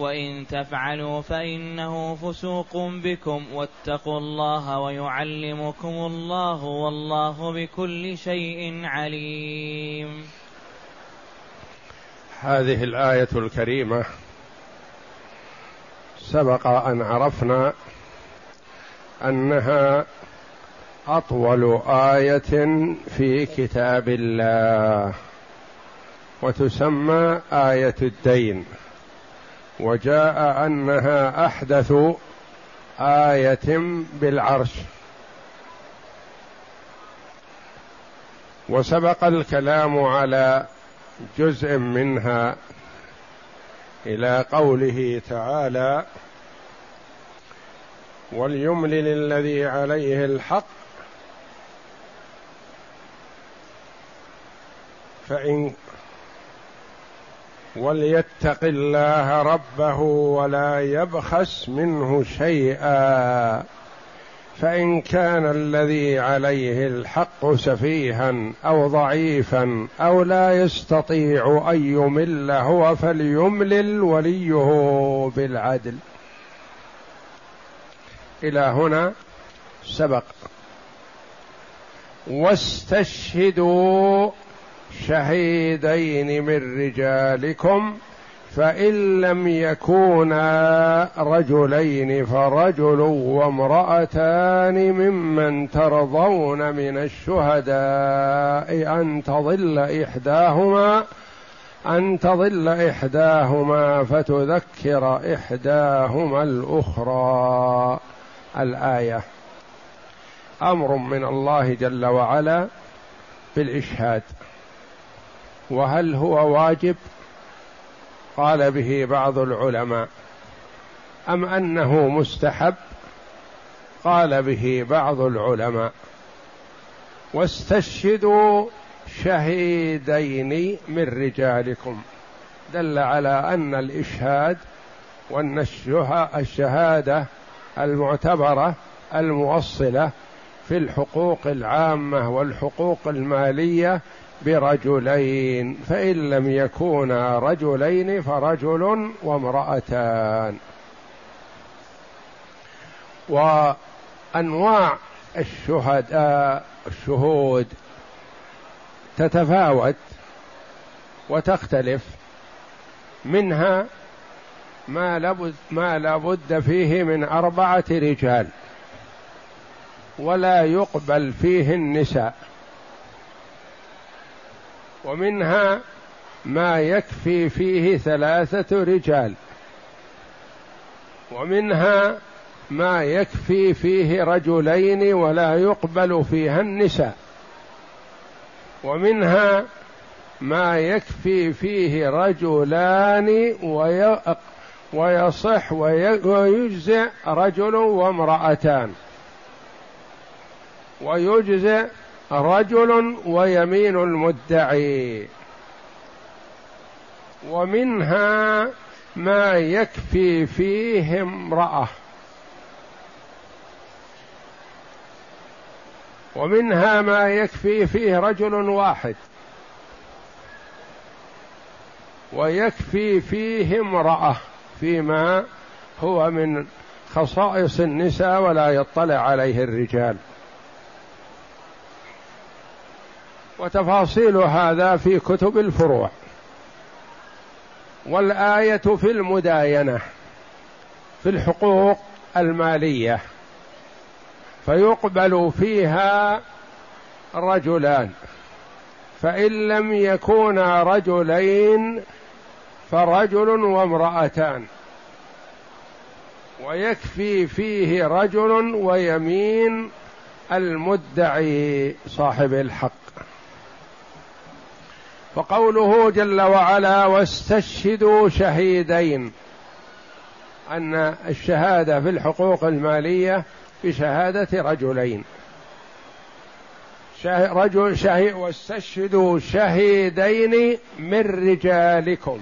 وإن تفعلوا فإنه فسوق بكم. واتقوا الله ويعلمكم الله والله بكل شيء عليم. هذه الآية الكريمة سبق أن عرفنا أنها أطول آية في كتاب الله وتسمى آية الدين. وجاء أنها أحدث آية بالعرش. وسبق الكلام على جزء منها إلى قوله تعالى وليملل الذي عليه الحق فإن وليتق الله ربه ولا يبخس منه شيئا. فإن كان الذي عليه الحق سفيها أو ضعيفا أو لا يستطيع أن يمل هو فليملل وليه بالعدل. إلى هنا سبق. واستشهدوا شهيدين من رجالكم فإن لم يكونا رجلين فرجل وامرأتان ممن ترضون من الشهداء أن تضل إحداهما أن تضل إحداهما فتذكر إحداهما الأخرى. الآية أمر من الله جل وعلا بالإشهاد. وهل هو واجب؟ قال به بعض العلماء. أم أنه مستحب؟ قال به بعض العلماء. واستشهدوا شهيدين من رجالكم. دل على أن الإشهاد وأن الشهادة المعتبرة الموصلة في الحقوق العامة والحقوق المالية برجلين فإن لم يكونا رجلين فرجل وامرأتان. وأنواع الشهداء الشهود تتفاوت وتختلف. منها ما لابد ما لابد فيه من أربعة رجال ولا يقبل فيه النساء. ومنها ما يكفي فيه ثلاثة رجال. ومنها ما يكفي فيه رجلين ولا يقبل فيها النساء. ومنها ما يكفي فيه رجلان ويصح ويجزئ رجل وامرأتان. ويجزئ رجل ويمين المدعي. ومنها ما يكفي فيه امرأة. ومنها ما يكفي فيه رجل واحد. ويكفي فيه امرأة فيما هو من خصائص النساء ولا يطلع عليه الرجال. وتفاصيل هذا في كتب الفروع. والآية في المداينة في الحقوق المالية. فيقبل فيها رجلان فإن لم يكونا رجلين فرجل وامرأتان. ويكفي فيه رجل ويمين المدعي صاحب الحق. فقوله جل وعلا واستشهدوا شهيدين أن الشهادة في الحقوق المالية بشهادة رجلين. رجل شهيد واستشهدوا شهيدين من رجالكم.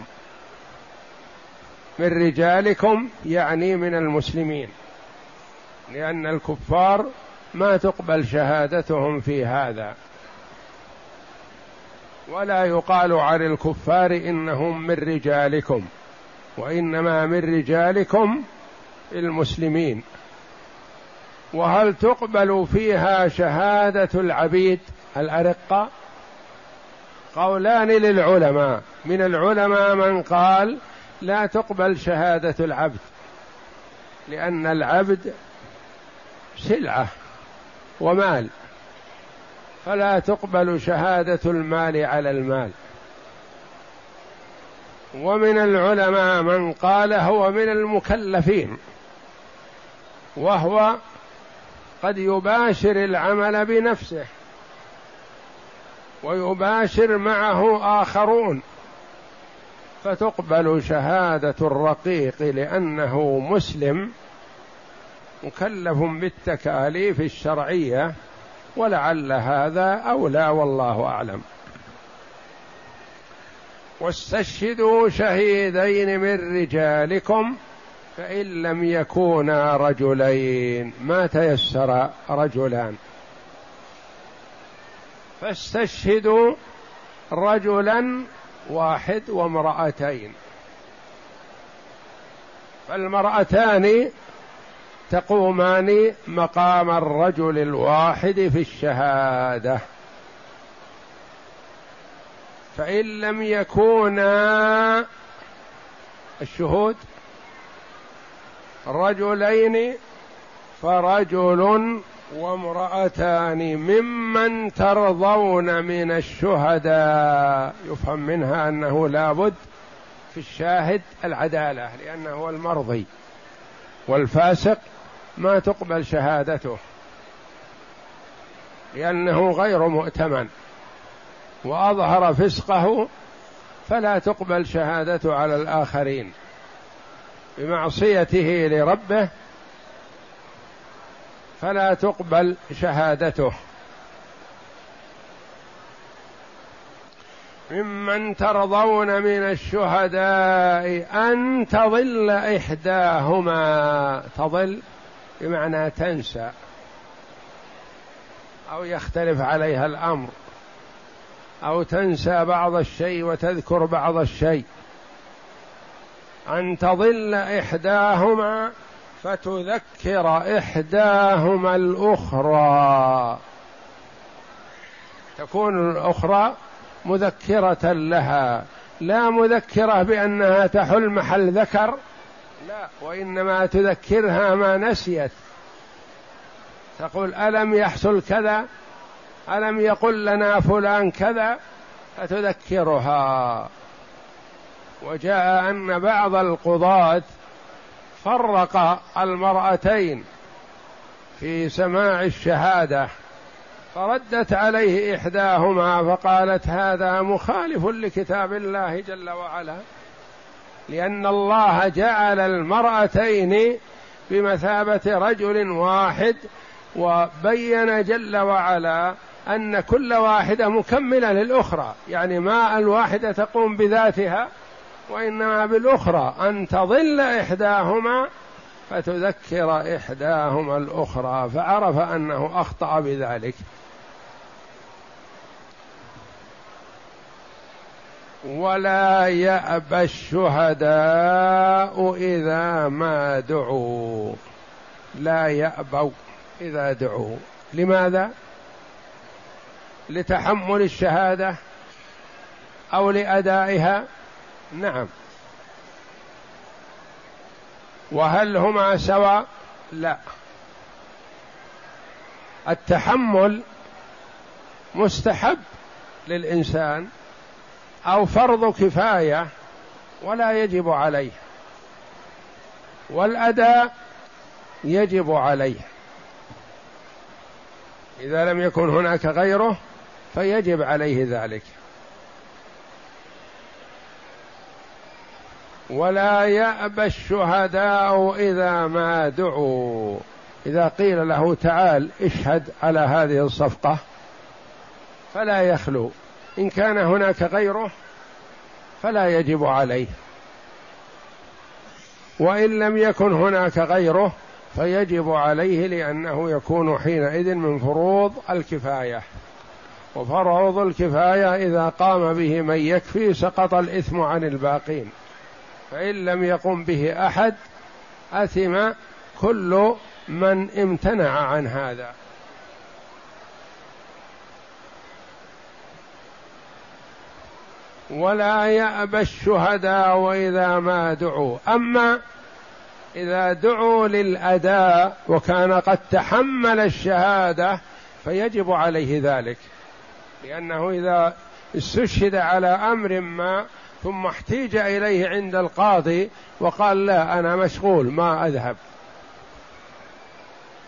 من رجالكم يعني من المسلمين لأن الكفار ما تقبل شهادتهم في هذا. ولا يقال عن الكفار إنهم من رجالكم وإنما من رجالكم المسلمين. وهل تقبل فيها شهادة العبيد الارقه قولان للعلماء. من العلماء من قال لا تقبل شهادة العبد لأن العبد سلعة ومال. فلا تقبل شهادة المال على المال. ومن العلماء من قال هو من المكلفين وهو قد يباشر العمل بنفسه ويباشر معه آخرون. فتقبل شهادة الرقيق لأنه مسلم مكلف بالتكاليف الشرعية ولعل هذا أولى والله أعلم. واستشهدوا شهيدين من رجالكم فإن لم يكونا رجلين. ما تيسر رجلان. فاستشهدوا رجلا واحد وامرأتين. فالمرأتان تقومان مقام الرجل الواحد في الشهادة. فإن لم يكونا الشهود رجلين فرجل وامرأتان ممن ترضون من الشهداء. يفهم منها أنه لابد في الشاهد العدالة لأنه هو المرضي والفاسق ما تقبل شهادته لأنه غير مؤتمن وأظهر فسقه فلا تقبل شهادته على الآخرين بمعصيته لربه فلا تقبل شهادته. ممن ترضون من الشهداء أن تضل إحداهما. تضل؟ بمعنى تنسى أو يختلف عليها الأمر أو تنسى بعض الشيء وتذكر بعض الشيء. أن تضل إحداهما فتذكر إحداهما الأخرى. تكون الأخرى مذكرة لها لا مذكرة بأنها تحل محل ذكر لا وإنما تذكرها ما نسيت. تقول ألم يحصل كذا؟ ألم يقل لنا فلان كذا؟ فتذكرها وجاء أن بعض القضاة فرق المرأتين في سماع الشهادة فردت عليه إحداهما فقالت هذا مخالف لكتاب الله جل وعلا. لأن الله جعل المرأتين بمثابة رجل واحد وبين جل وعلا أن كل واحدة مكملة للأخرى. يعني ما الواحدة تقوم بذاتها وإنما بالأخرى. أن تضل إحداهما فتذكر إحداهما الأخرى فعرف أنه أخطأ بذلك. ولا يأبى الشهداء إذا ما دعوا. لا يأبوا إذا دعوا. لماذا؟ لتحمل الشهادة أو لأدائها؟ نعم. وهل هما سواء؟ لا. التحمل مستحب للإنسان أو فرض كفاية ولا يجب عليه. والأداء يجب عليه. إذا لم يكن هناك غيره فيجب عليه ذلك. ولا يأبى الشهداء إذا ما دعوا. إذا قيل له تعال اشهد على هذه الصفقة فلا يخلو. إن كان هناك غيره فلا يجب عليه. وإن لم يكن هناك غيره فيجب عليه لأنه يكون حينئذ من فروض الكفاية. وفروض الكفاية إذا قام به من يكفي سقط الإثم عن الباقين. فإن لم يقم به أحد أثم كل من امتنع عن هذا. ولا يأبى الشهداء وإذا ما دعوا. أما إذا دعوا للأداء وكان قد تحمل الشهادة فيجب عليه ذلك. لأنه إذا استشهد على أمر ما ثم احتيج إليه عند القاضي وقال لا أنا مشغول ما أذهب.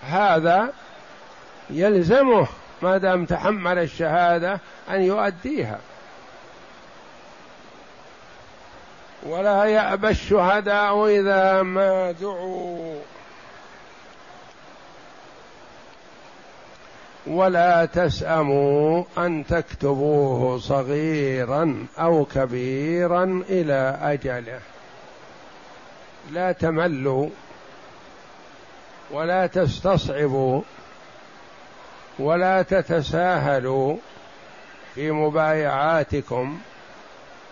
هذا يلزمه ما دام تحمل الشهادة أن يؤديها. ولا يأبى الشهداء إذا ما دعوا. ولا تسأموا أن تكتبوه صغيرا أو كبيرا إلى أجله لا تملوا ولا تستصعبوا ولا تتساهلوا في مبايعاتكم.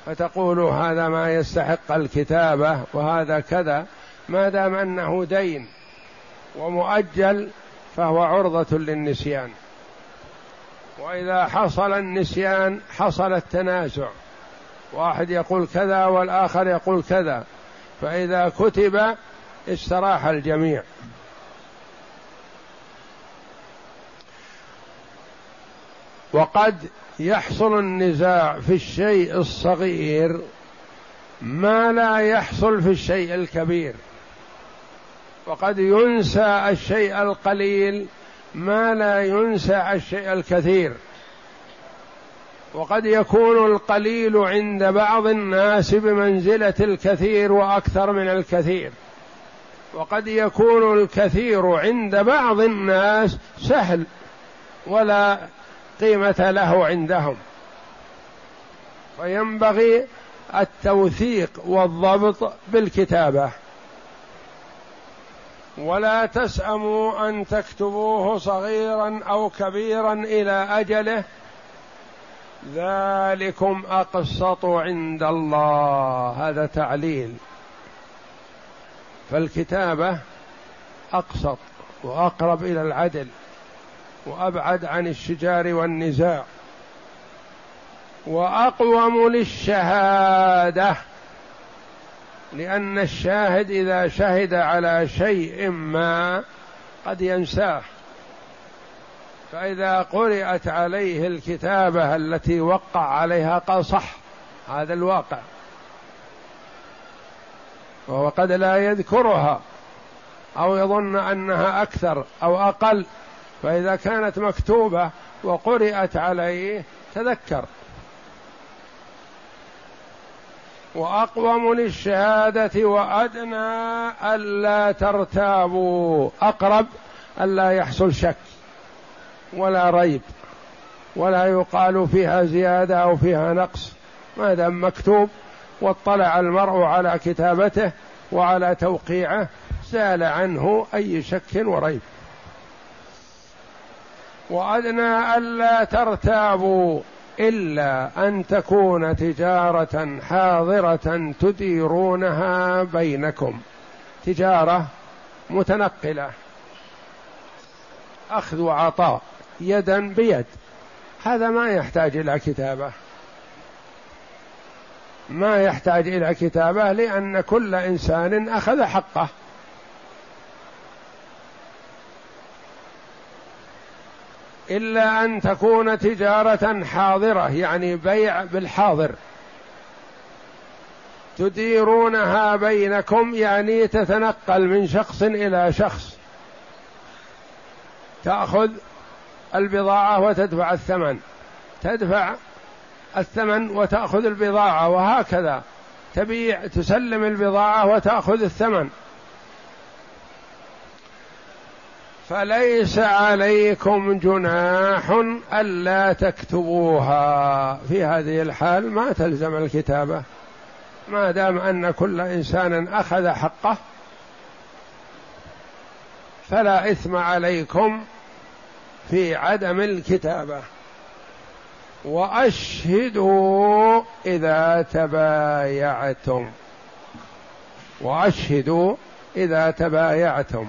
فتقول هذا ما يستحق الكتابة وهذا كذا ما دام أنه دين ومؤجل فهو عرضة للنسيان. وإذا حصل النسيان حصل التنازع. واحد يقول كذا والآخر يقول كذا. فإذا كتب استراح الجميع. وقد يحصل النزاع في الشيء الصغير ما لا يحصل في الشيء الكبير. وقد ينسى الشيء القليل ما لا ينسى الشيء الكثير. وقد يكون القليل عند بعض الناس بمنزلة الكثير وأكثر من الكثير. وقد يكون الكثير عند بعض الناس سهل ولا قيمة له عندهم. وينبغي التوثيق والضبط بالكتابة. ولا تسأموا أن تكتبوه صغيرا أو كبيرا إلى أجله. ذلكم أقسط عند الله. هذا تعليل. فالكتابة أقسط وأقرب إلى العدل. وأبعد عن الشجار والنزاع. وأقوم للشهادة لأن الشاهد إذا شهد على شيء ما قد ينساه. فإذا قرأت عليه الكتابة التي وقع عليها قال صح هذا الواقع. وهو قد لا يذكرها أو يظن أنها أكثر أو أقل. فإذا كانت مكتوبة وقرأت عليه تذكر. وأقوم للشهادة وأدنى ألا ترتابوا. أقرب ألا يحصل شك ولا ريب ولا يقال فيها زيادة أو فيها نقص. ما دام مكتوب واطلع المرء على كتابته وعلى توقيعه زال عنه أي شك وريب. وأدنى ألا ترتابوا إلا أن تكون تجارة حاضرة تديرونها بينكم. تجارة متنقلة. أخذ وعطاء يدا بيد. هذا ما يحتاج إلى كتابة. ما يحتاج إلى كتابة لأن كل إنسان أخذ حقه. إلا أن تكون تجارة حاضرة يعني بيع بالحاضر. تديرونها بينكم يعني تتنقل من شخص إلى شخص. تأخذ البضاعة وتدفع الثمن. تدفع الثمن وتأخذ البضاعة وهكذا. تبيع تسلم البضاعة وتأخذ الثمن. فليس عليكم جناح ألا تكتبوها. في هذه الحال ما تلزم الكتابة. ما دام أن كل إنسان أخذ حقه فلا إثم عليكم في عدم الكتابة. وأشهدوا إذا تبايعتم. وأشهدوا إذا تبايعتم.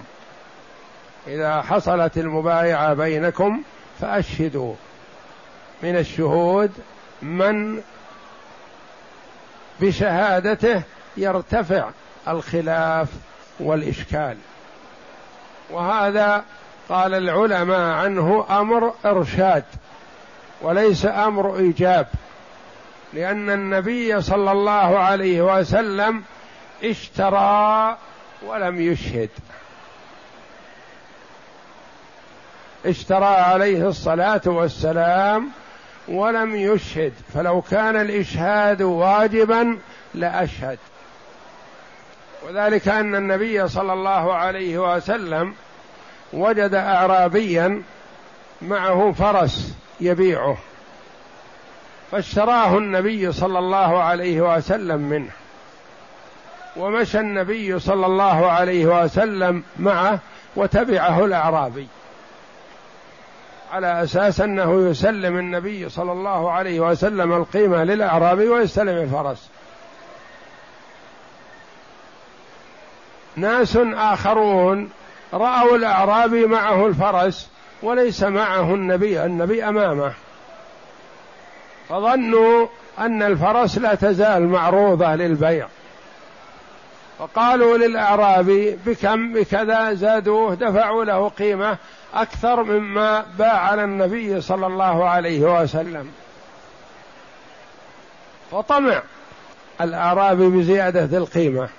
إذا حصلت المبايعة بينكم فأشهدوا. من الشهود من بشهادته يرتفع الخلاف والإشكال. وهذا قال العلماء عنه أمر إرشاد وليس أمر إيجاب لأن النبي صلى الله عليه وسلم اشترى ولم يشهد. اشترى عليه الصلاة والسلام ولم يشهد فلو كان الإشهاد واجبا لأشهد. وذلك أن النبي صلى الله عليه وسلم وجد اعرابيا معه فرس يبيعه فاشتراه النبي صلى الله عليه وسلم منه. ومشى النبي صلى الله عليه وسلم معه وتبعه الأعرابي. على أساس أنه يسلم النبي صلى الله عليه وسلم القيمة للأعرابي ويستلم الفرس. ناس آخرون رأوا الأعرابي معه الفرس وليس معه النبي النبي أمامه. فظنوا أن الفرس لا تزال معروضة للبيع. فقالوا للأعرابي بكم بكذا زادوه دفعوا له قيمة أكثر مما باع على النبي صلى الله عليه وسلم. فطمع الأعرابي بزيادة القيمة.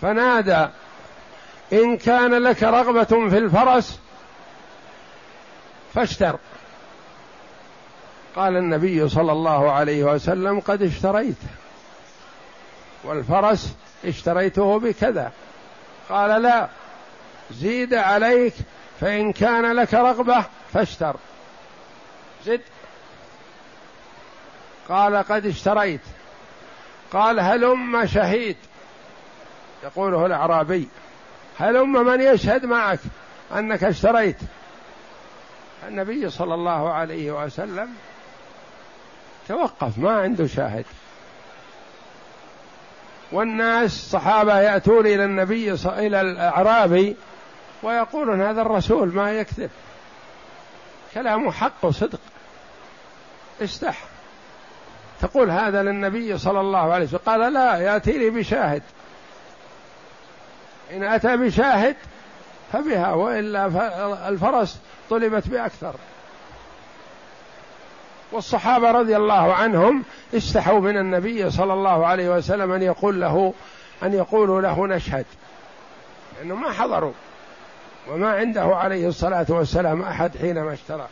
فنادى إن كان لك رغبة في الفرس فاشتر. قال النبي صلى الله عليه وسلم قد اشتريت. والفرس اشتريته بكذا. قال لا زيد عليك فإن كان لك رغبة فاشتر. زد. قال قد اشتريت. قال هلم شهيد. يقوله الأعرابي. هلم من يشهد معك أنك اشتريت. النبي صلى الله عليه وسلم توقف ما عنده شاهد. والناس صحابة يأتون إلى النبي إلى الأعرابي ويقولون هذا الرسول ما يكذب. كلامه حق وصدق. استح تقول هذا للنبي صلى الله عليه وسلم. قال لا يأتيني بشاهد. إن أتى بشاهد فبها وإلا الفرس طلبت بأكثر. والصحابة رضي الله عنهم استحوا من النبي صلى الله عليه وسلم أن يقول له أن يقولوا له نشهد. لأنه ما حضروا. وما عنده عليه الصلاة والسلام أحد حينما اشترى.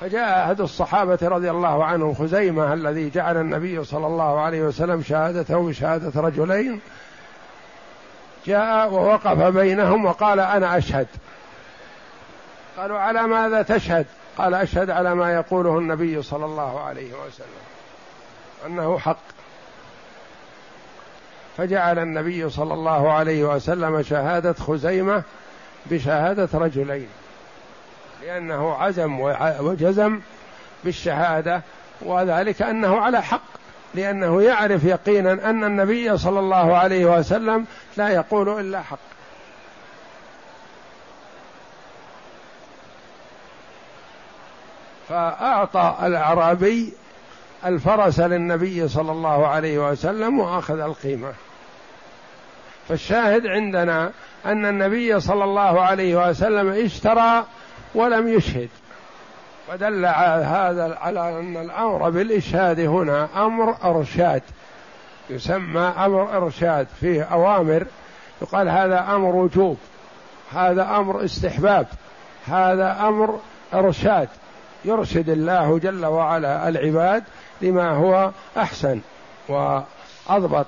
فجاء أحد الصحابة رضي الله عنهم خزيمة الذي جعل النبي صلى الله عليه وسلم شهادته بشهاده رجلين. جاء ووقف بينهم وقال أنا أشهد. قالوا على ماذا تشهد؟ قال أشهد على ما يقوله النبي صلى الله عليه وسلم أنه حق. فجعل النبي صلى الله عليه وسلم شهادة خزيمة بشهادة رجلين لأنه عزم وجزم بالشهادة وذلك أنه على حق لأنه يعرف يقينا أن النبي صلى الله عليه وسلم لا يقول إلا حق. فأعطى الأعرابي الفرس للنبي صلى الله عليه وسلم وأخذ القيمة. فالشاهد عندنا أن النبي صلى الله عليه وسلم اشترى ولم يشهد. ودل هذا على أن الأمر بالإشهاد هنا أمر إرشاد. يسمى أمر إرشاد فيه أوامر. يقال هذا أمر وجوب هذا أمر استحباب هذا أمر إرشاد. يرشد الله جل وعلا العباد لما هو أحسن وأضبط.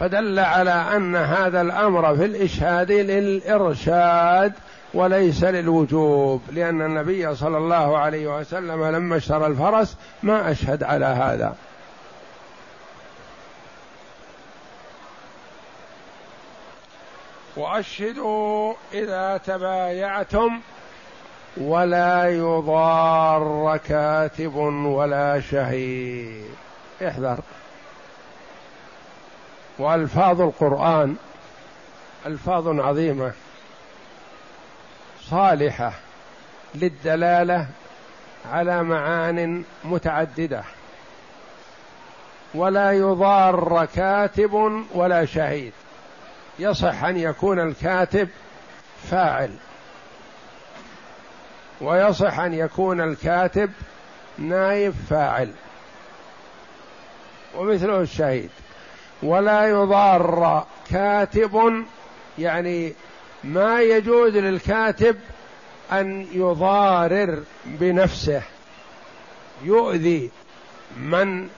فدل على أن هذا الأمر في الإشهاد للإرشاد وليس للوجوب لأن النبي صلى الله عليه وسلم لما اشترى الفرس ما أشهد على هذا. واشهدوا إذا تبايعتم ولا يضار كاتب ولا شهيد. احذر. وألفاظ القرآن ألفاظ عظيمة صالحة للدلالة على معان متعددة. ولا يضار كاتب ولا شهيد. يصح أن يكون الكاتب فاعل. ويصح أن يكون الكاتب نائب فاعل. ومثله الشهيد. ولا يضار كاتب يعني ما يجوز للكاتب أن يضارر بنفسه. يؤذي من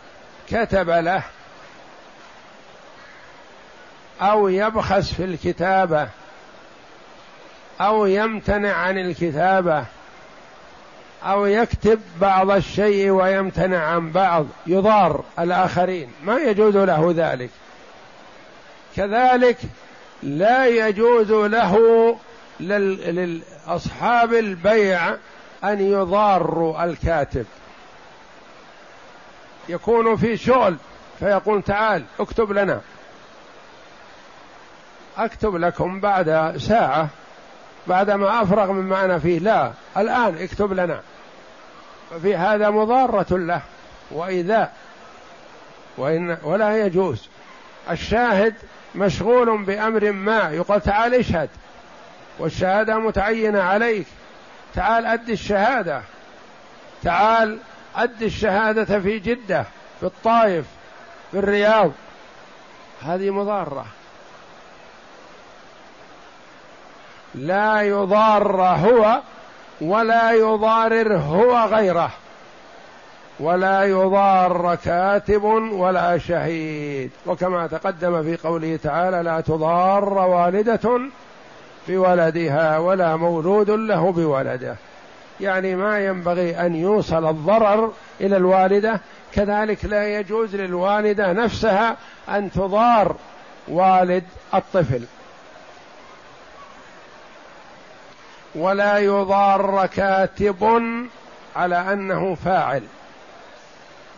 كتب له أو يبخس في الكتابة أو يمتنع عن الكتابة أو يكتب بعض الشيء ويمتنع عن بعض يضار الآخرين. ما يجوز له ذلك. كذلك لا يجوز له لاصحاب البيع أن يضاروا الكاتب. يكون في شغل فيقول تعال اكتب لنا. أكتب لكم بعد ساعة بعدما أفرغ مما أنا فيه لا الآن اكتب لنا. ففي هذا مضارة له. وايذاء وإن ولا يجوز. الشاهد مشغول بأمر ما يقال تعال اشهد. والشهادة متعينة عليك. تعال ادي الشهادة. تعال ادي الشهادة في جدة في الطائف في الرياض. هذه مضارة. لا يضار هو ولا يضارر هو غيره ولا يضار كاتب ولا شهيد. وكما تقدم في قوله تعالى لا تضار والدة بولدها ولا مولود له بولده. يعني ما ينبغي أن يوصل الضرر إلى الوالدة كذلك لا يجوز للوالدة نفسها أن تضار والد الطفل. ولا يضار كاتب على أنه فاعل.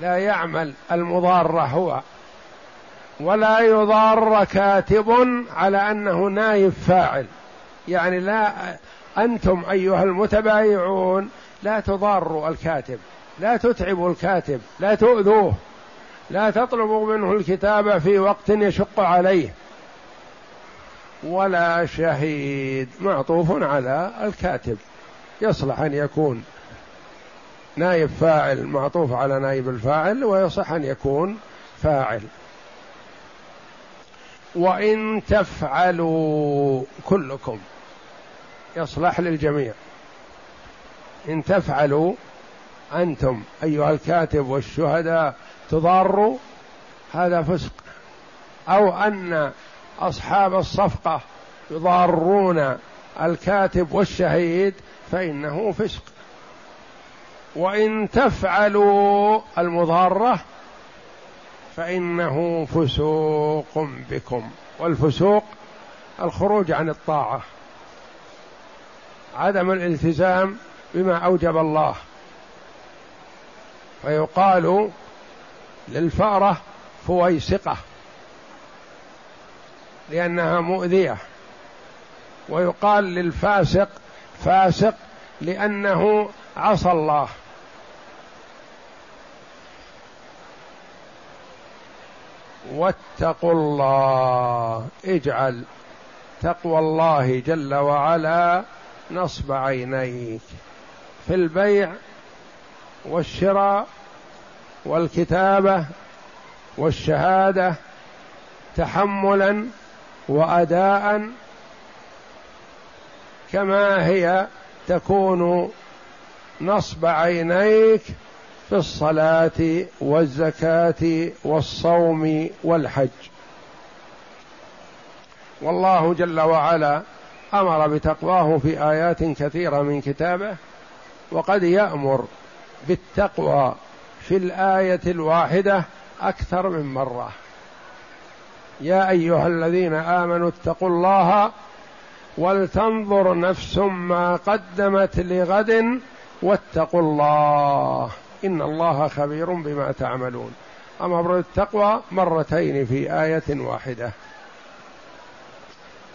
لا يعمل المضار هو. ولا يضار كاتب على أنه نايب فاعل. يعني لا أنتم أيها المتبايعون لا تضاروا الكاتب. لا تتعبوا الكاتب لا تؤذوه. لا تطلبوا منه الكتابه في وقت يشق عليه. ولا شهيد. معطوف على الكاتب. يصلح أن يكون نائب فاعل معطوف على نائب الفاعل ويصح أن يكون فاعل. وإن تفعلوا كلكم. يصلح للجميع. إن تفعلوا أنتم أيها الكاتب والشهداء تضاروا هذا فسق. أو أن أصحاب الصفقة يضارون الكاتب والشهيد فإنه فسق. وإن تفعلوا المضارة فإنه فسوق بكم. والفسوق الخروج عن الطاعة عدم الالتزام بما أوجب الله. فيقال للفأرة فويسقة. لأنها مؤذية. ويقال للفاسق فاسق لأنه عصى الله. واتقوا الله اجعل تقوى الله جل وعلا نصب عينيك في البيع والشراء والكتابة والشهادة تحملا وأداء كما هي تكون نصب عينيك في الصلاة والزكاة والصوم والحج. والله جل وعلا أمر بتقواه في آيات كثيرة من كتابه وقد يأمر بالتقوى في الآية الواحدة أكثر من مرة. يا أيها الذين آمنوا اتقوا الله ولتنظر نفس ما قدمت لغد واتقوا الله. إن الله خبير بما تعملون. أمر التقوى مرتين في آية واحدة.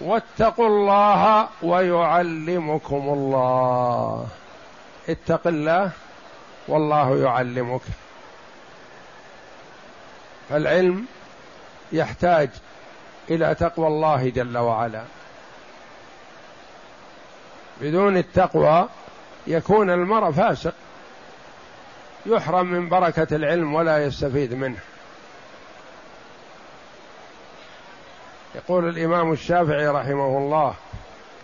واتقوا الله ويعلمكم الله. اتق الله والله يعلمك. فالعلم يحتاج إلى تقوى الله جل وعلا. بدون التقوى يكون المرء فاسق يحرم من بركة العلم ولا يستفيد منه. يقول الإمام الشافعي رحمه الله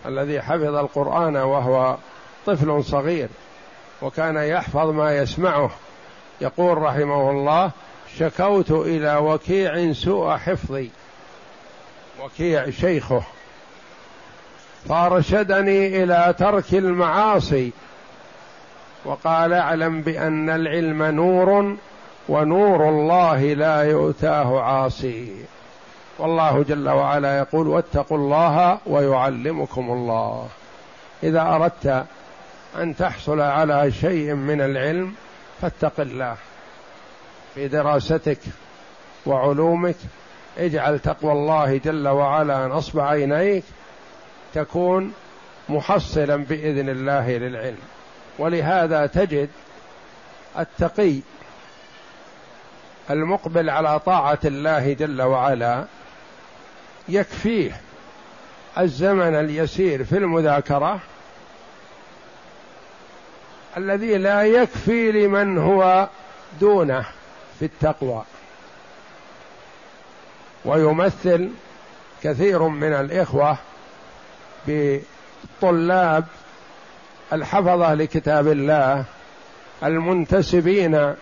الذي حفظ القرآن وهو طفل صغير وكان يحفظ ما يسمعه يقول رحمه الله شكوت إلى وكيع سوء حفظي. وكيع شيخه. فارشدني إلى ترك المعاصي. وقال اعلم بأن العلم نور ونور الله لا يؤتاه عاصي. والله جل وعلا يقول واتقوا الله ويعلمكم الله. إذا أردت أن تحصل على شيء من العلم فاتق الله. في دراستك وعلومك اجعل تقوى الله جل وعلا نصب عينيك تكون محصلا بإذن الله للعلم. ولهذا تجد التقي المقبل على طاعة الله جل وعلا يكفيه الزمن اليسير في المذاكرة الذي لا يكفي لمن هو دونه. في التقوى. ويمثل كثير من الإخوة بطلاب الحفظة لكتاب الله المنتسبين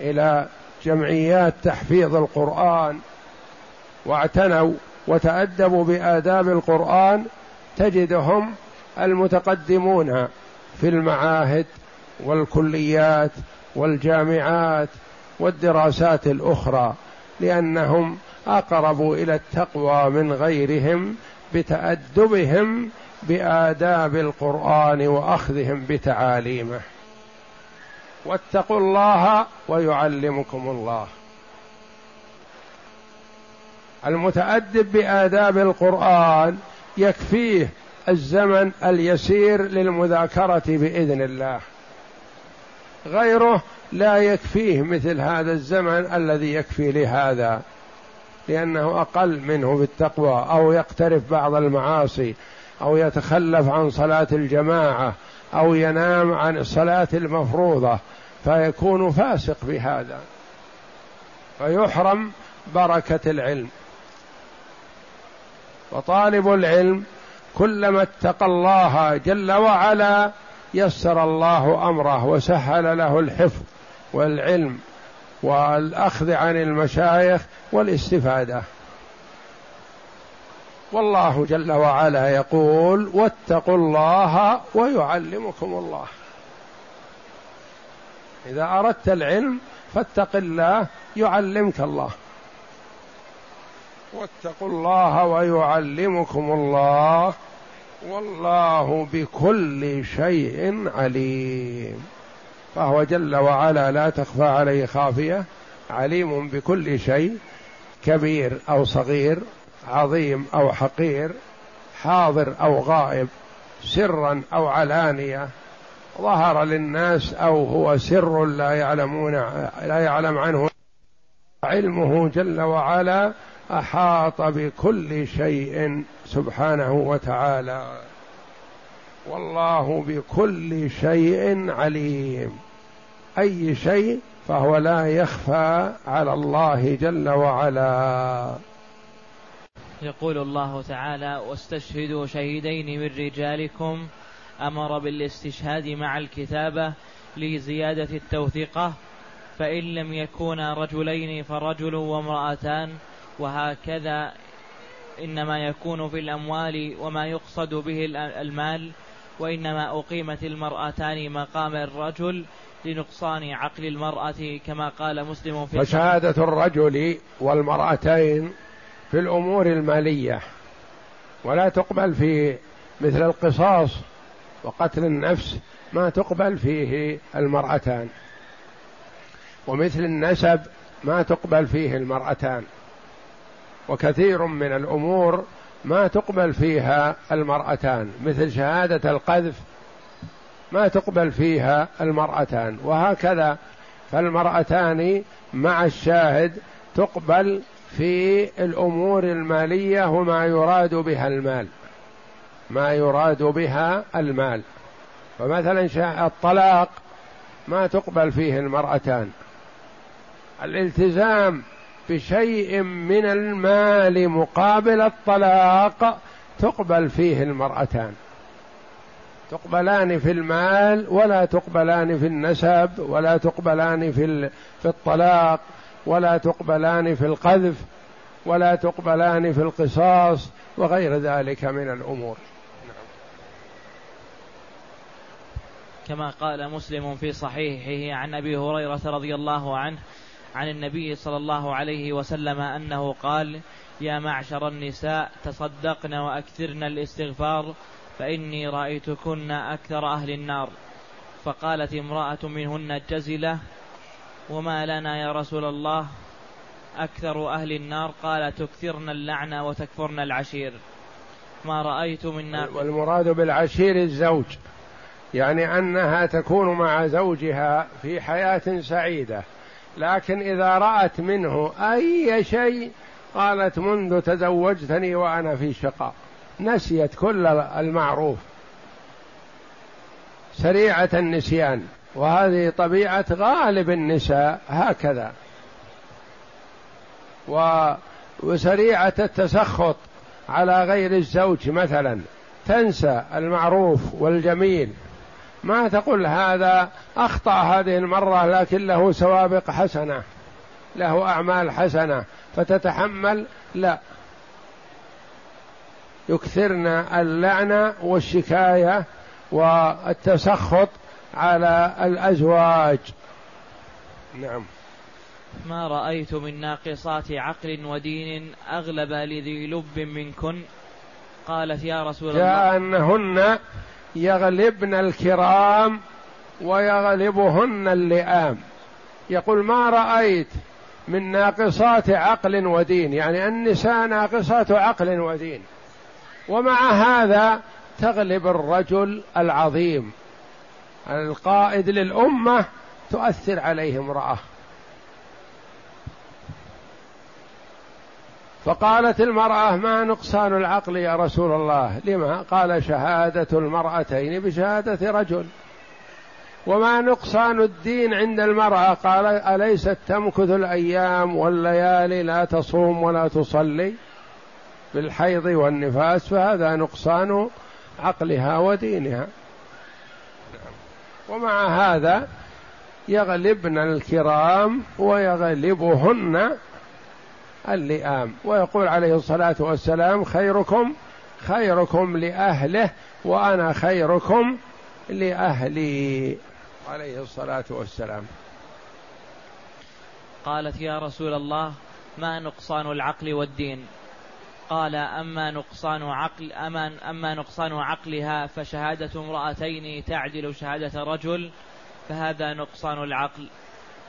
إلى جمعيات تحفيظ القرآن واعتنوا وتأدبوا بآداب القرآن تجدهم المتقدمون في المعاهد والكليات والجامعات والدراسات الأخرى لأنهم اقربوا إلى التقوى من غيرهم بتأدبهم بآداب القرآن وأخذهم بتعاليمه. واتقوا الله ويعلمكم الله. المتأدب بآداب القرآن يكفيه الزمن اليسير للمذاكرة بإذن الله. غيره لا يكفيه مثل هذا الزمن الذي يكفي لهذا لأنه أقل منه بالتقوى أو يقترف بعض المعاصي أو يتخلف عن صلاة الجماعة أو ينام عن الصلاة المفروضة فيكون فاسق بهذا. فيحرم بركة العلم. وطالب العلم كلما اتقى الله جل وعلا يسر الله أمره وسهل له الحفظ والعلم والأخذ عن المشايخ والاستفادة. والله جل وعلا يقول واتقوا الله ويعلمكم الله. إذا أردت العلم فاتق الله يعلمك الله. واتقوا الله ويعلمكم الله. والله بكل شيء عليم. فهو جل وعلا لا تخفى عليه خافية. عليم بكل شيء. كبير أو صغير عظيم أو حقير حاضر أو غائب سرا أو علانية. ظهر للناس أو هو سر لا يعلمون لا يعلم عنه. علمه جل وعلا أحاط بكل شيء سبحانه وتعالى. والله بكل شيء عليم. أي شيء فهو لا يخفى على الله جل وعلا. يقول الله تعالى واستشهدوا شهيدين من رجالكم. أمر بالاستشهاد مع الكتابة لزيادة التوثيقه فإن لم يكونا رجلين فرجل وامرأتان. وهكذا إنما يكون في الأموال وما يقصد به المال وإنما أقيمت المرأتان مقام الرجل لنقصان عقل المرأة كما قال مسلم في فشهادة الرجل والمرأتين في الأمور المالية ولا تقبل في مثل القصاص وقتل النفس ما تقبل فيه المرأتان ومثل النسب ما تقبل فيه المرأتان. وكثير من الأمور ما تقبل فيها المرأتان مثل شهادة القذف ما تقبل فيها المرأتان وهكذا فالمرأتان مع الشاهد تقبل في الأمور المالية وما يراد بها المال ما يراد بها المال. فمثلا الطلاق ما تقبل فيه المرأتان. الالتزام بشيء من المال مقابل الطلاق تقبل فيه المرأتان. تقبلان في المال ولا تقبلان في النسب ولا تقبلان في في الطلاق ولا تقبلان في القذف ولا تقبلان في القصاص وغير ذلك من الأمور. كما قال مسلم في صحيحه عن أبي هريرة رضي الله عنه عن النبي صلى الله عليه وسلم أنه قال يا معشر النساء تصدقن وأكثرن الاستغفار فإني رأيتكن أكثر أهل النار. فقالت امرأة منهن جزله وما لنا يا رسول الله أكثر أهل النار قال تكثرن اللعنه وتكفرن العشير. ما رأيت من والمراد بالعشير الزوج يعني أنها تكون مع زوجها في حياة سعيدة. لكن إذا رأت منه أي شيء قالت منذ تزوجتني وأنا في شقاء نسيت كل المعروف. سريعة النسيان. وهذه طبيعة غالب النساء هكذا. و وسريعة التسخط على غير الزوج مثلا. تنسى المعروف والجميل. ما تقول هذا أخطأ هذه المرة لكن له سوابق حسنة له أعمال حسنة فتتحمل لا. يكثرن اللعنه والشكاية والتسخط على الأزواج. نعم. ما رأيت من ناقصات عقل ودين أغلب لذي لب منكن؟ قالت يا رسول الله. كأنهن يغلبن الكرام ويغلبهن اللئام. يقول ما رأيت من ناقصات عقل ودين؟ يعني النساء ناقصات عقل ودين. ومع هذا تغلب الرجل العظيم. القائد للأمة تؤثر عليه امرأة. فقالت المرأة ما نقصان العقل يا رسول الله؟ لما؟ قال شهادة المرأتين بشهادة رجل. وما نقصان الدين عند المرأة؟ قال أليست تمكث الأيام والليالي لا تصوم ولا تصلي بالحيض والنفاس فهذا نقصان عقلها ودينها. ومع هذا يغلبن الكرام ويغلبهن اللئام. ويقول عليه الصلاة والسلام خيركم خيركم لأهله وأنا خيركم لأهلي. عليه الصلاة والسلام. قالت يا رسول الله ما نقصان العقل والدين؟ قال أما نقصان عقل أما, أما نقصان عقلها فشهادة امرأتين تعدل شهادة رجل فهذا نقصان العقل.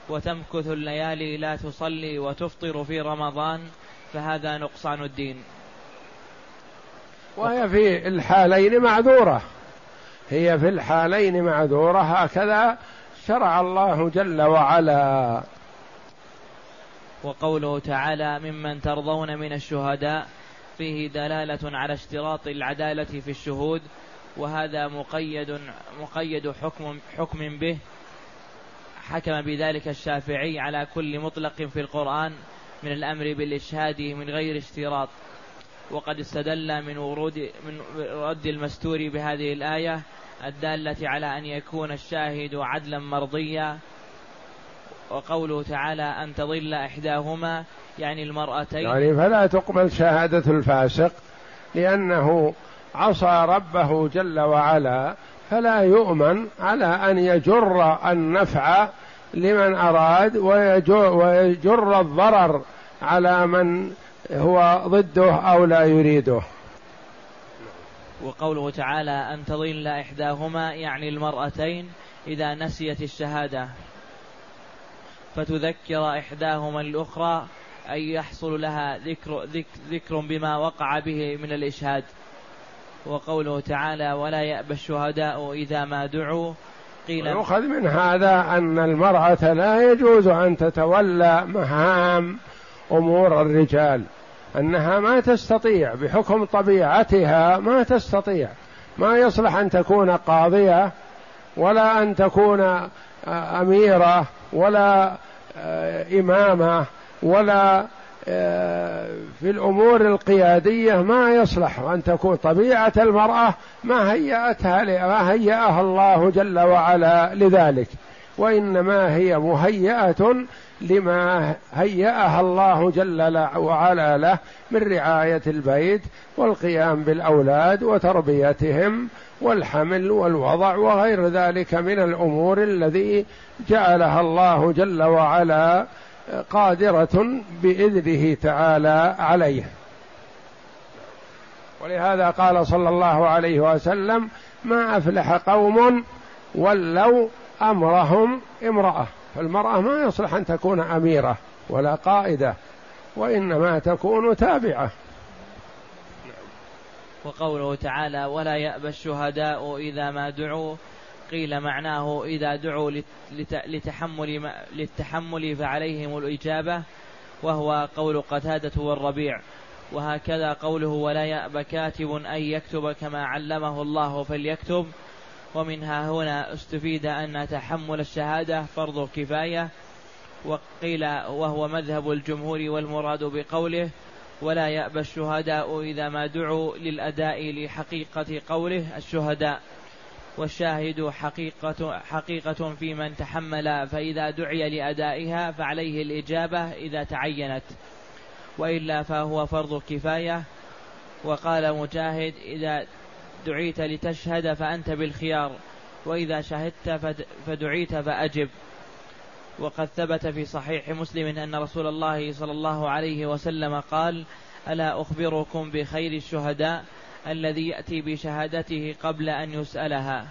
وتمكث الليالي لا تصلي وتفطر في رمضان فهذا نقصان الدين. وهي في الحالين معذورة. هي في الحالين معذورة. هكذا شرع الله جل وعلا. وقوله تعالى ممن ترضون من الشهداء فيه دلالة على اشتراط العدالة في الشهود وهذا مقيد مقيد حكم حكم به. حكم بذلك الشافعي على كل مطلق في القرآن من الأمر بالإشهاد من غير اشتراط. وقد استدل من ورود من رد المستور بهذه الآية الدالة على أن يكون الشاهد عدلا مرضيا. وقوله تعالى أن تضل إحداهما يعني المرأتين. يعني فلا تقبل شهادة الفاسق لأنه عصى ربه جل وعلا فلا يؤمن على أن يجر النفع لمن أراد ويجر, ويجر الضرر على من هو ضده أو لا يريده. وقوله تعالى أن تضل إحداهما يعني المرأتين إذا نسيت الشهادة؟ فتذكر إحداهما الأخرى أي يحصل لها ذكر, ذكر بما وقع به من الإشهاد. وقوله تعالى ولا يأبى الشهداء إذا ما دعوا. قيل يؤخذ من هذا أن المرأة لا يجوز أن تتولى مهام أمور الرجال أنها ما تستطيع بحكم طبيعتها ما تستطيع ما يصلح أن تكون قاضية ولا أن تكون أميرة ولا إمامة ولا في الأمور القيادية ما يصلح أن تكون طبيعة المرأة ما هيأتها ما هيأها الله جل وعلا لذلك وإنما هي مهيئة لما هيأها الله جل وعلا له من رعاية البيت والقيام بالأولاد وتربيتهم والحمل والوضع وغير ذلك من الأمور الذي جعلها الله جل وعلا قادرة بإذنه تعالى عليه. ولهذا قال صلى الله عليه وسلم ما أفلح قوم ولوا أمرهم امرأة. فالمرأة ما يصلح أن تكون أميرة ولا قائدة وإنما تكون تابعة. وقوله تعالى ولا يأبى الشهداء إذا ما دعوا قيل معناه إذا دعوا لتحمل للتحمل فعليهم الإجابة وهو قول قتادة والربيع. وهكذا قوله ولا يأبى كاتب أن يكتب كما علمه الله فليكتب. ومنها هنا استفيد أن تحمل الشهادة فرض كفاية. وقيل وهو مذهب الجمهور والمراد بقوله ولا يأبى الشهداء إذا ما دعوا للأداء لحقيقة قوله الشهداء. والشاهد حقيقة حقيقة في من تحمل فإذا دعي لأدائها فعليه الإجابة إذا تعينت. وإلا فهو فرض كفاية. وقال مجاهد إذا دعيت لتشهد فأنت بالخيار وإذا شهدت فدعيت فأجب. وقد ثبت في صحيح مسلم أن رسول الله صلى الله عليه وسلم قال ألا أخبركم بخير الشهداء؟ الذي يأتي بشهادته قبل أن يسألها.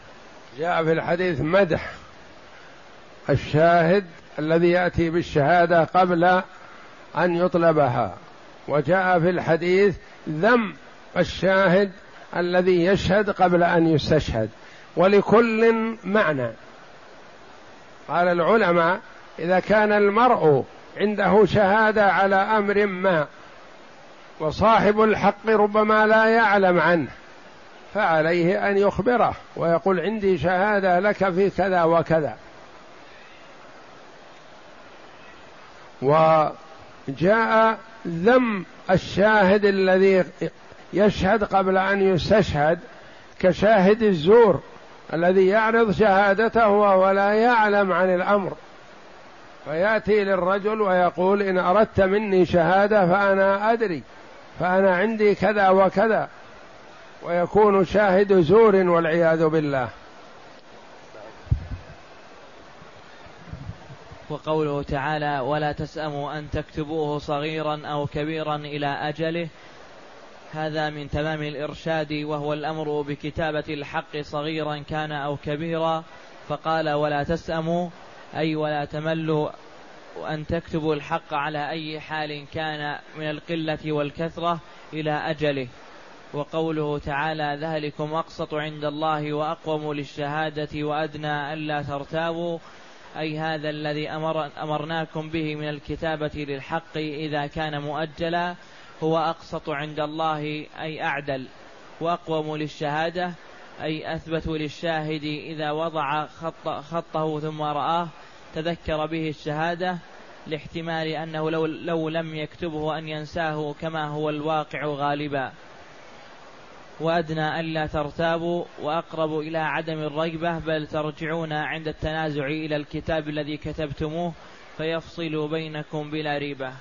جاء في الحديث مدح الشاهد الذي يأتي بالشهادة قبل أن يطلبها. وجاء في الحديث ذم الشاهد الذي يشهد قبل أن يستشهد. ولكل معنى. قال العلماء إذا كان المرء عنده شهادة على أمر ما وصاحب الحق ربما لا يعلم عنه فعليه أن يخبره ويقول عندي شهادة لك في كذا وكذا. وجاء ذم الشاهد الذي يشهد قبل أن يستشهد كشاهد الزور الذي يعرض شهادته وهو لا يعلم عن الأمر. فيأتي للرجل ويقول إن أردت مني شهادة فأنا أدري. فأنا عندي كذا وكذا. ويكون شاهد زور والعياذ بالله. وقوله تعالى ولا تسأموا أن تكتبوه صغيرا أو كبيرا إلى أجله. هذا من تمام الإرشاد وهو الأمر بكتابة الحق صغيرا كان أو كبيرا. فقال ولا تسأموا. أي ولا تملوا. أن تكتبوا الحق على أي حال كان من القلة والكثرة إلى أجله. وقوله تعالى ذلكم أقسط عند الله وأقوم للشهادة وأدنى ألا ترتابوا. أي هذا الذي أمر أمرناكم به من الكتابة للحق إذا كان مؤجلا هو أقسط عند الله أي أعدل. وأقوم للشهادة أي أثبت للشاهد إذا وضع خط خطه ثم رآه. تذكر به الشهادة لاحتمال أنه لو, لو لم يكتبه أن ينساه كما هو الواقع غالبا. وأدنى ألا ترتابوا وأقرب إلى عدم الريبة بل ترجعون عند التنازع إلى الكتاب الذي كتبتموه فيفصل بينكم بلا ريبة.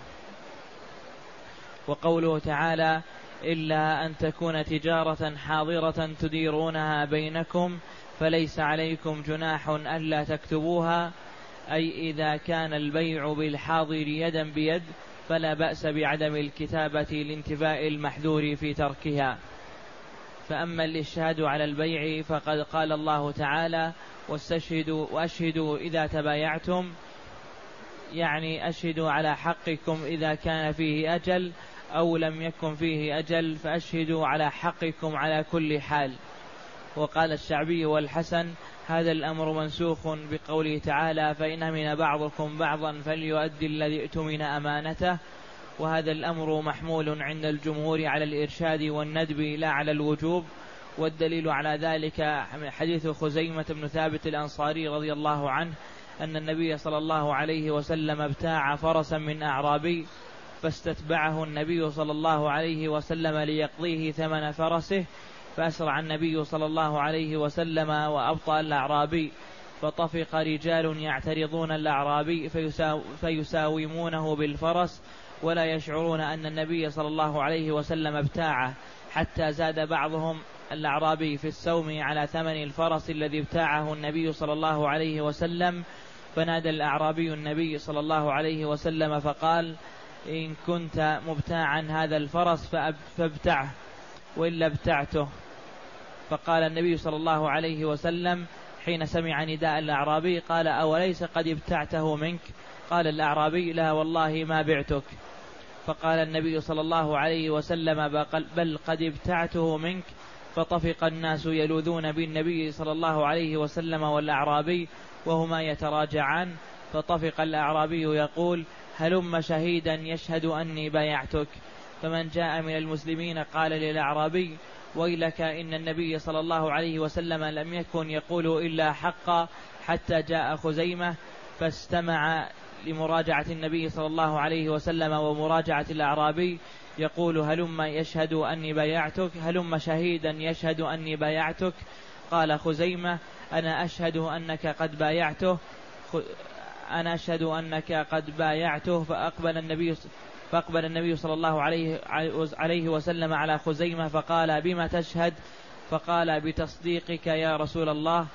وقوله تعالى إلا أن تكون تجارة حاضرة تديرونها بينكم فليس عليكم جناح ألا تكتبوها. أي إذا كان البيع بالحاضر يدا بيد فلا بأس بعدم الكتابة لانتفاء المحذور في تركها. فأما الإشهاد على البيع فقد قال الله تعالى واستشهدوا وأشهدوا إذا تبايعتم يعني أشهدوا على حقكم إذا كان فيه أجل أو لم يكن فيه أجل فأشهدوا على حقكم على كل حال. وقال الشعبي والحسن هذا الأمر منسوخ بقوله تعالى فإن أمن بعضكم بعضا فليؤدي الذي ائتمن أمانته. وهذا الأمر محمول عند الجمهور على الإرشاد والندب لا على الوجوب. والدليل على ذلك حديث خزيمة بن ثابت الأنصاري رضي الله عنه أن النبي صلى الله عليه وسلم ابتاع فرسا من أعرابي فاستتبعه النبي صلى الله عليه وسلم ليقضيه ثمن فرسه فأسرع النبي صلى الله عليه وسلم وأبطأ الأعرابي فطفق رجال يعترضون الأعرابي فيساومونه بالفرس ولا يشعرون أن النبي صلى الله عليه وسلم ابتاعه حتى زاد بعضهم الأعرابي في السوم على ثمن الفرس الذي ابتاعه النبي صلى الله عليه وسلم. فنادى الأعرابي النبي صلى الله عليه وسلم فقال إن كنت مبتاعا هذا الفرس فابتعه وإلا ابتعته. فقال النبي صلى الله عليه وسلم حين سمع نداء الأعرابي قال أوليس قد ابتعته منك؟ قال الأعرابي لا والله ما بعتك. فقال النبي صلى الله عليه وسلم بل قد ابتعته منك؟ فطفق الناس يلوذون بالنبي صلى الله عليه وسلم والأعرابي وهما يتراجعان. فطفق الأعرابي يقول هلم شهيدا يشهد أني بايعتك. فمن جاء من المسلمين قال للأعرابي ويلك إن النبي صلى الله عليه وسلم لم يكن يقول إلا حقا حتى جاء خزيمة فاستمع لمراجعة النبي صلى الله عليه وسلم ومراجعة الأعرابي يقول هلم يشهد أني بايعتك؟ هلم شهيدا يشهد أني بايعتك؟ قال خزيمة أنا أشهد أنك قد بايعته. أنا أشهد أنك قد بايعته. فأقبل النبي فأقبل النبي صلى الله عليه عليه وسلم على خزيمة فقال بما تشهد؟ فقال بتصديقك يا رسول الله.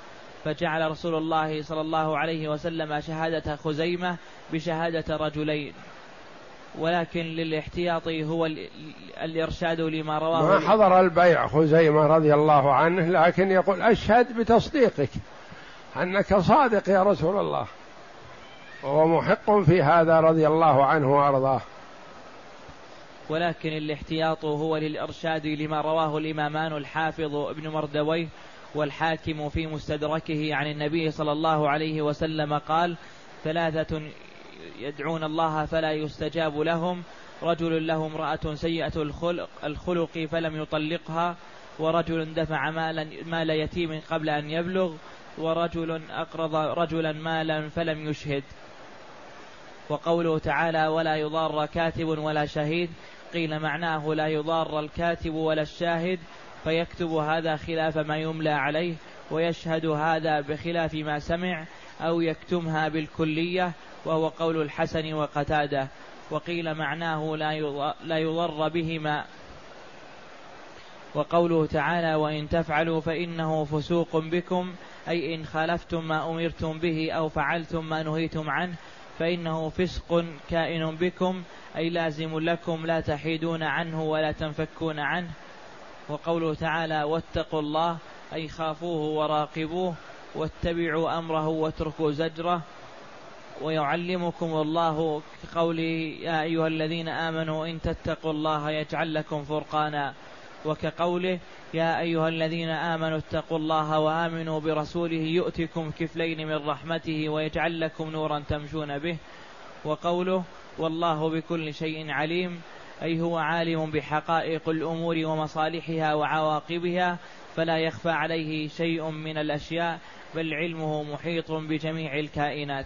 فجعل رسول الله صلى الله عليه وسلم شهادة خزيمة بشهادة رجلين. ولكن للاحتياط هو الإرشاد لما رواه ما حضر البيع خزيمة رضي الله عنه لكن يقول أشهد بتصديقك أنك صادق يا رسول الله. وهو محق في هذا رضي الله عنه وأرضاه. ولكن الاحتياط هو للإرشاد لما رواه الإمامان الحافظ ابن مردويه والحاكم في مستدركه عن النبي صلى الله عليه وسلم قال ثلاثة يدعون الله فلا يستجاب لهم رجل له امرأة سيئة الخلق, الخلق فلم يطلقها ورجل دفع مالا مال يتيم قبل أن يبلغ ورجل أقرض رجلا مالا فلم يشهد. وقوله تعالى ولا يضار كاتب ولا شهيد قيل معناه لا يضار الكاتب ولا الشاهد فيكتب هذا خلاف ما يملى عليه ويشهد هذا بخلاف ما سمع أو يكتمها بالكلية وهو قول الحسن وقتاده. وقيل معناه لا يضر بهما. وقوله تعالى وإن تفعلوا فإنه فسوق بكم أي إن خالفتم ما أمرتم به أو فعلتم ما نهيتم عنه فإنه فسق كائن بكم أي لازم لكم لا تحيدون عنه ولا تنفكون عنه. وقوله تعالى واتقوا الله أي خافوه وراقبوه واتبعوا أمره واتركوا زجره. ويعلمكم الله كقوله يا أيها الذين آمنوا إن تتقوا الله يجعل لكم فرقانا. وكقوله يا أيها الذين آمنوا اتقوا الله وآمنوا برسوله يؤتكم كفلين من رحمته ويجعل لكم نورا تمشون به. وقوله والله بكل شيء عليم أي هو عالم بحقائق الأمور ومصالحها وعواقبها فلا يخفى عليه شيء من الأشياء بل علمه محيط بجميع الكائنات.